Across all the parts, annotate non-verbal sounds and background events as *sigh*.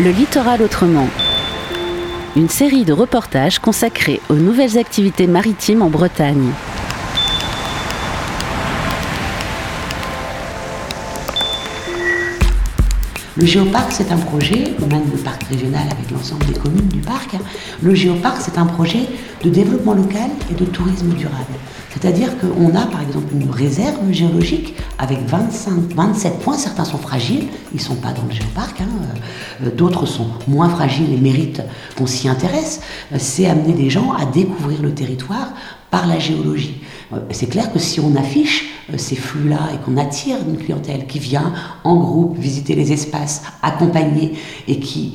Le littoral autrement. Une série de reportages consacrés aux nouvelles activités maritimes en Bretagne. Le géoparc, c'est un projet, ou même le parc régional avec l'ensemble des communes du parc, le géoparc, c'est un projet de développement local et de tourisme durable. C'est-à-dire qu'on a par exemple une réserve géologique avec 25, 27 points, certains sont fragiles, ils ne sont pas dans le géoparc, hein, euh, d'autres sont moins fragiles et méritent qu'on s'y intéresse. Euh, c'est amener des gens à découvrir le territoire par la géologie. Euh, c'est clair que si on affiche ces flux-là et qu'on attire une clientèle qui vient en groupe visiter les espaces, accompagner et qui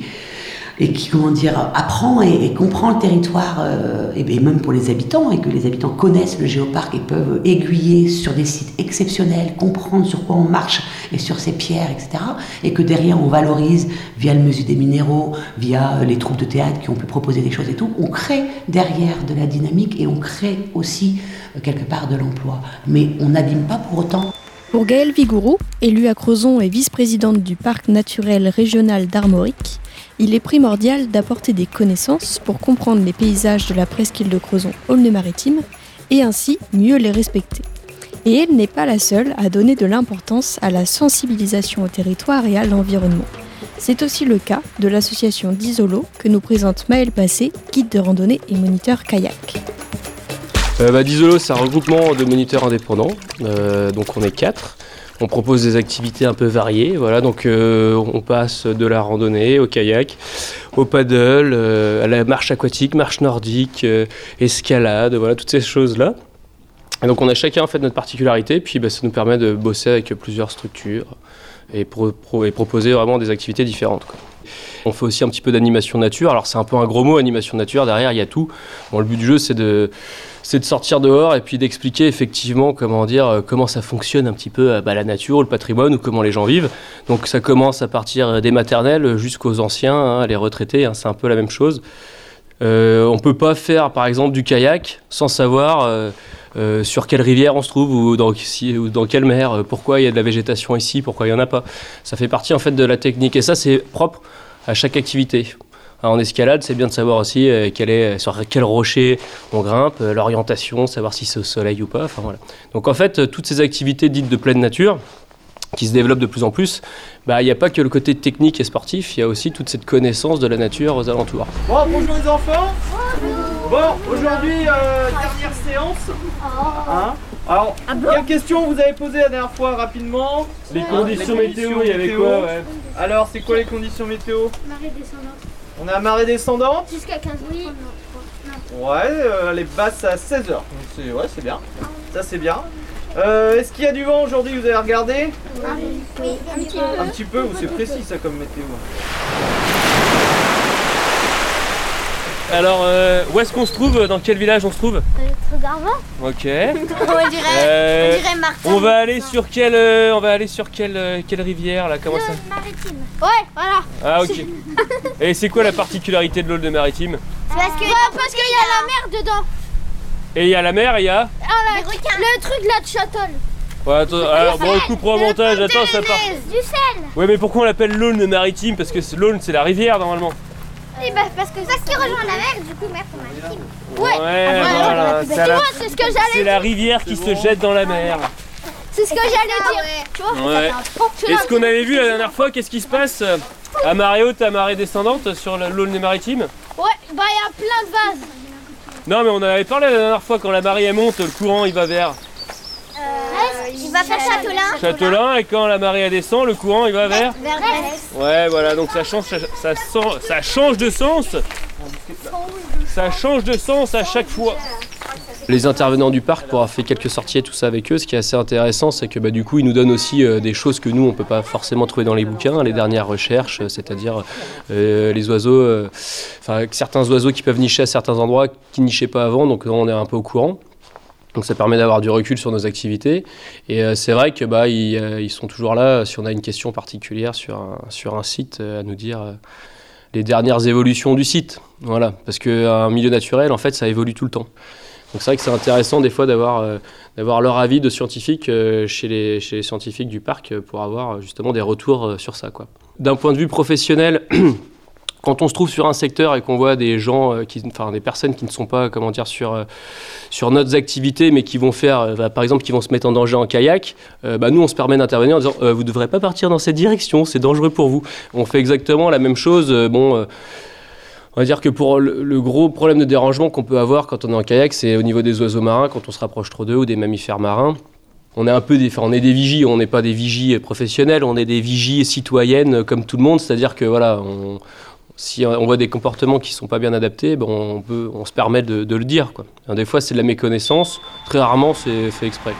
et qui, comment dire, apprend et, comprend le territoire, euh, et, même pour les habitants, et que les habitants connaissent le géoparc et peuvent aiguiller sur des sites exceptionnels, comprendre sur quoi on marche et sur ces pierres, etc. Et que derrière on valorise via le musée des minéraux, via les troupes de théâtre qui ont pu proposer des choses et tout, on crée derrière de la dynamique et on crée aussi euh, quelque part de l'emploi. Mais on n'abîme pas pour autant. Pour Gaëlle Vigourou, élue à Crozon et vice-présidente du parc naturel régional d'Armorique, il est primordial d'apporter des connaissances pour comprendre les paysages de la presqu'île de Crozon, Aulne-Maritime, et ainsi mieux les respecter. Et elle n'est pas la seule à donner de l'importance à la sensibilisation au territoire et à l'environnement. C'est aussi le cas de l'association d'Isolo que nous présente Maël Passé, guide de randonnée et moniteur kayak. Euh, bah, D'Isolo, c'est un regroupement de moniteurs indépendants, euh, donc on est quatre. On propose des activités un peu variées. Voilà, donc euh, on passe de la randonnée au kayak, au paddle, euh, à la marche aquatique, marche nordique, escalade, voilà, toutes ces choses-là. Et donc on a chacun en fait notre particularité, puis bah, ça nous permet de bosser avec plusieurs structures et, proposer vraiment des activités différentes. On fait aussi un petit peu d'animation nature. Alors c'est un peu un gros mot, animation nature. Derrière, il y a tout. Bon, le but du jeu, c'est de, c'est de sortir dehors et puis d'expliquer effectivement comment dire, euh, comment ça fonctionne un petit peu euh, bah, la nature le patrimoine ou comment les gens vivent. Donc ça commence à partir des maternelles jusqu'aux anciens, hein, les retraités. Hein, c'est un peu la même chose. Euh, on peut pas faire par exemple du kayak sans savoir euh, sur quelle rivière on se trouve ou dans, ou dans quelle mer, pourquoi il y a de la végétation ici, pourquoi il n'y en a pas. Ça fait partie en fait de la technique et ça c'est propre à chaque activité. En escalade, c'est bien de savoir aussi euh, est, sur quel rocher on grimpe, euh, l'orientation, savoir si c'est au soleil ou pas. Voilà. Donc en fait, toutes ces activités dites de pleine nature, qui se développent de plus en plus, bah, il n'y a pas que le côté technique et sportif, il y a aussi toute cette connaissance de la nature aux alentours. Bon, bonjour les enfants Bon, aujourd'hui, euh, dernière séance. Hein? Alors, quelle question vous avez posé la dernière fois rapidement Les conditions, météo, il y avait quoi Alors, c'est quoi les conditions météo Marée descendante. On a marée descendante Jusqu'à 15 oui. Ouais, euh, elle est basse à 16h. C'est ouais, c'est bien. Ça c'est bien. Euh, Est-ce qu'il y a du vent aujourd'hui Vous avez regardé Oui, un petit peu. Un petit peu, c'est précis ça comme météo. Alors, euh, où est-ce qu'on se trouve Dans quel village on se trouve Euh, Ok. *laughs* on dirait, Euh, on dirait Martin. On va aller sur quelle, euh, on va aller sur quelle, euh, quelle rivière là Comment ça maritime. Ouais, voilà. Ah ok. *laughs* Et c'est quoi la particularité de l'Aulne de Maritime Parce que parce qu'il y a la mer dedans. Et il y a la mer, et il y a. Ah, la- le truc là de Châtol. Ouais, attends, alors, bon, on coupera au montage. Attends, ça part. Du sel. Ouais, mais pourquoi on l'appelle l'Aulne Maritime? Parce que c'est- l'Aulne c'est la rivière normalement. Et bah parce que parce qu'il rejoint la mer, du coup mer pour maritime. Ouais, Ouais, voilà. Tu c'est la- vois, c'est ce que C'est j'allais la rivière qui se jette dans la mer. c'est ce que j'allais dire. Tu vois Ouais. Et ce qu'on avait vu la dernière fois, qu'est-ce qui se passe à marée haute, à marée descendante sur la- l'Aulne Maritime Ouais, bah il y a plein de vases. Non, mais on en avait parlé la dernière fois quand la marée elle monte, le courant il va vers il va faire Châtelain. Châtelain et quand la marée descend, le courant il va vers. Vers Brest. Ouais, voilà, donc ça change, ça, ça sent- ça change de sens. Ça change de sens à chaque fois. Les intervenants du parc, pour avoir fait quelques sorties et tout ça avec eux, ce qui est assez intéressant, c'est que bah, du coup, ils nous donnent aussi euh, des choses que nous, on peut pas forcément trouver dans les bouquins, les dernières recherches, euh, c'est-à-dire euh, les oiseaux, euh, enfin certains oiseaux qui peuvent nicher à certains endroits qui nichaient pas avant, donc on est un peu au courant. Donc ça permet d'avoir du recul sur nos activités. Et euh, c'est vrai que bah, ils, euh, ils sont toujours là si on a une question particulière sur un, sur un site euh, à nous dire euh, les dernières évolutions du site. Voilà, parce qu'un milieu naturel, en fait, ça évolue tout le temps. Donc c'est vrai que c'est intéressant des fois d'avoir euh, d'avoir leur avis de scientifiques euh, chez, les, chez les scientifiques du parc euh, pour avoir euh, justement des retours euh, sur ça. D'un point de vue professionnel, *clears throat* quand on se trouve sur un secteur et qu'on voit des gens, euh, qui, enfin des personnes qui ne sont pas, comment dire, sur, euh, sur notre activité, mais qui vont faire, euh, bah, par exemple, qui vont se mettre en danger en kayak, bah, nous on se permet d'intervenir en disant vous ne devrez pas partir dans cette direction, c'est dangereux pour vous. On fait exactement la même chose. bon. on va dire que pour le, gros problème de dérangement qu'on peut avoir quand on est en kayak, c'est au niveau des oiseaux marins, quand on se rapproche trop d'eux ou des mammifères marins on est un peu des, on est des vigies, on n'est pas des vigies professionnelles, on est des vigies citoyennes comme tout le monde, c'est-à-dire que voilà, si on voit des comportements qui ne sont pas bien adaptés, ben on, peut, on se permet de, le dire. Quoi. des fois, c'est de la méconnaissance, très rarement, c'est fait exprès.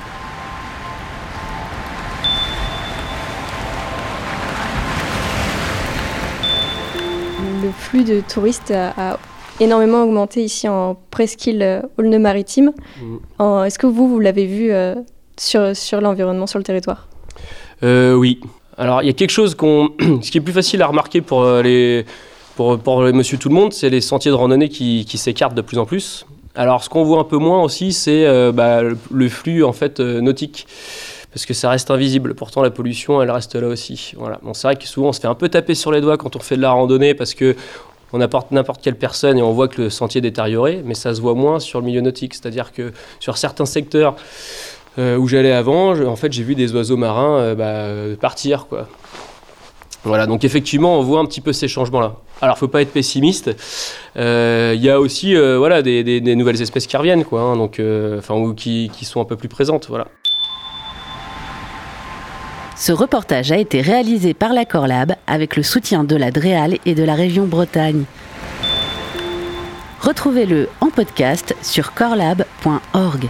Le flux de touristes a, énormément augmenté ici en presqu'île euh, Aulne-Maritime. Mm. Est-ce que vous, vous l'avez vu euh, sur, sur l'environnement, sur le territoire? Euh, Oui. Alors, il y a quelque chose qu'on, *clears throat* ce qui est plus facile à remarquer pour les pour, monsieur tout le monde, c'est les sentiers de randonnée qui, s'écartent de plus en plus. Alors, ce qu'on voit un peu moins aussi, c'est euh, bah, le, flux en fait euh, nautique, parce que ça reste invisible. Pourtant, la pollution, elle reste là aussi. Voilà. C'est vrai que souvent, on se fait un peu taper sur les doigts quand on fait de la randonnée, parce que on apporte n'importe quelle personne et on voit que le sentier est détérioré, mais ça se voit moins sur le milieu nautique. C'est-à-dire que sur certains secteurs euh, où j'allais avant, en fait, j'ai vu des oiseaux marins bah, partir. Voilà, donc effectivement, on voit un petit peu ces changements-là. Alors, faut pas être pessimiste. Euh, il y a aussi, euh, voilà, des, nouvelles espèces qui reviennent, quoi. Hein, donc, euh, enfin, ou qui, qui, sont un peu plus présentes, voilà. Ce reportage a été réalisé par la Corlab avec le soutien de la DREAL et de la région Bretagne. Retrouvez-le en podcast sur corlab.org.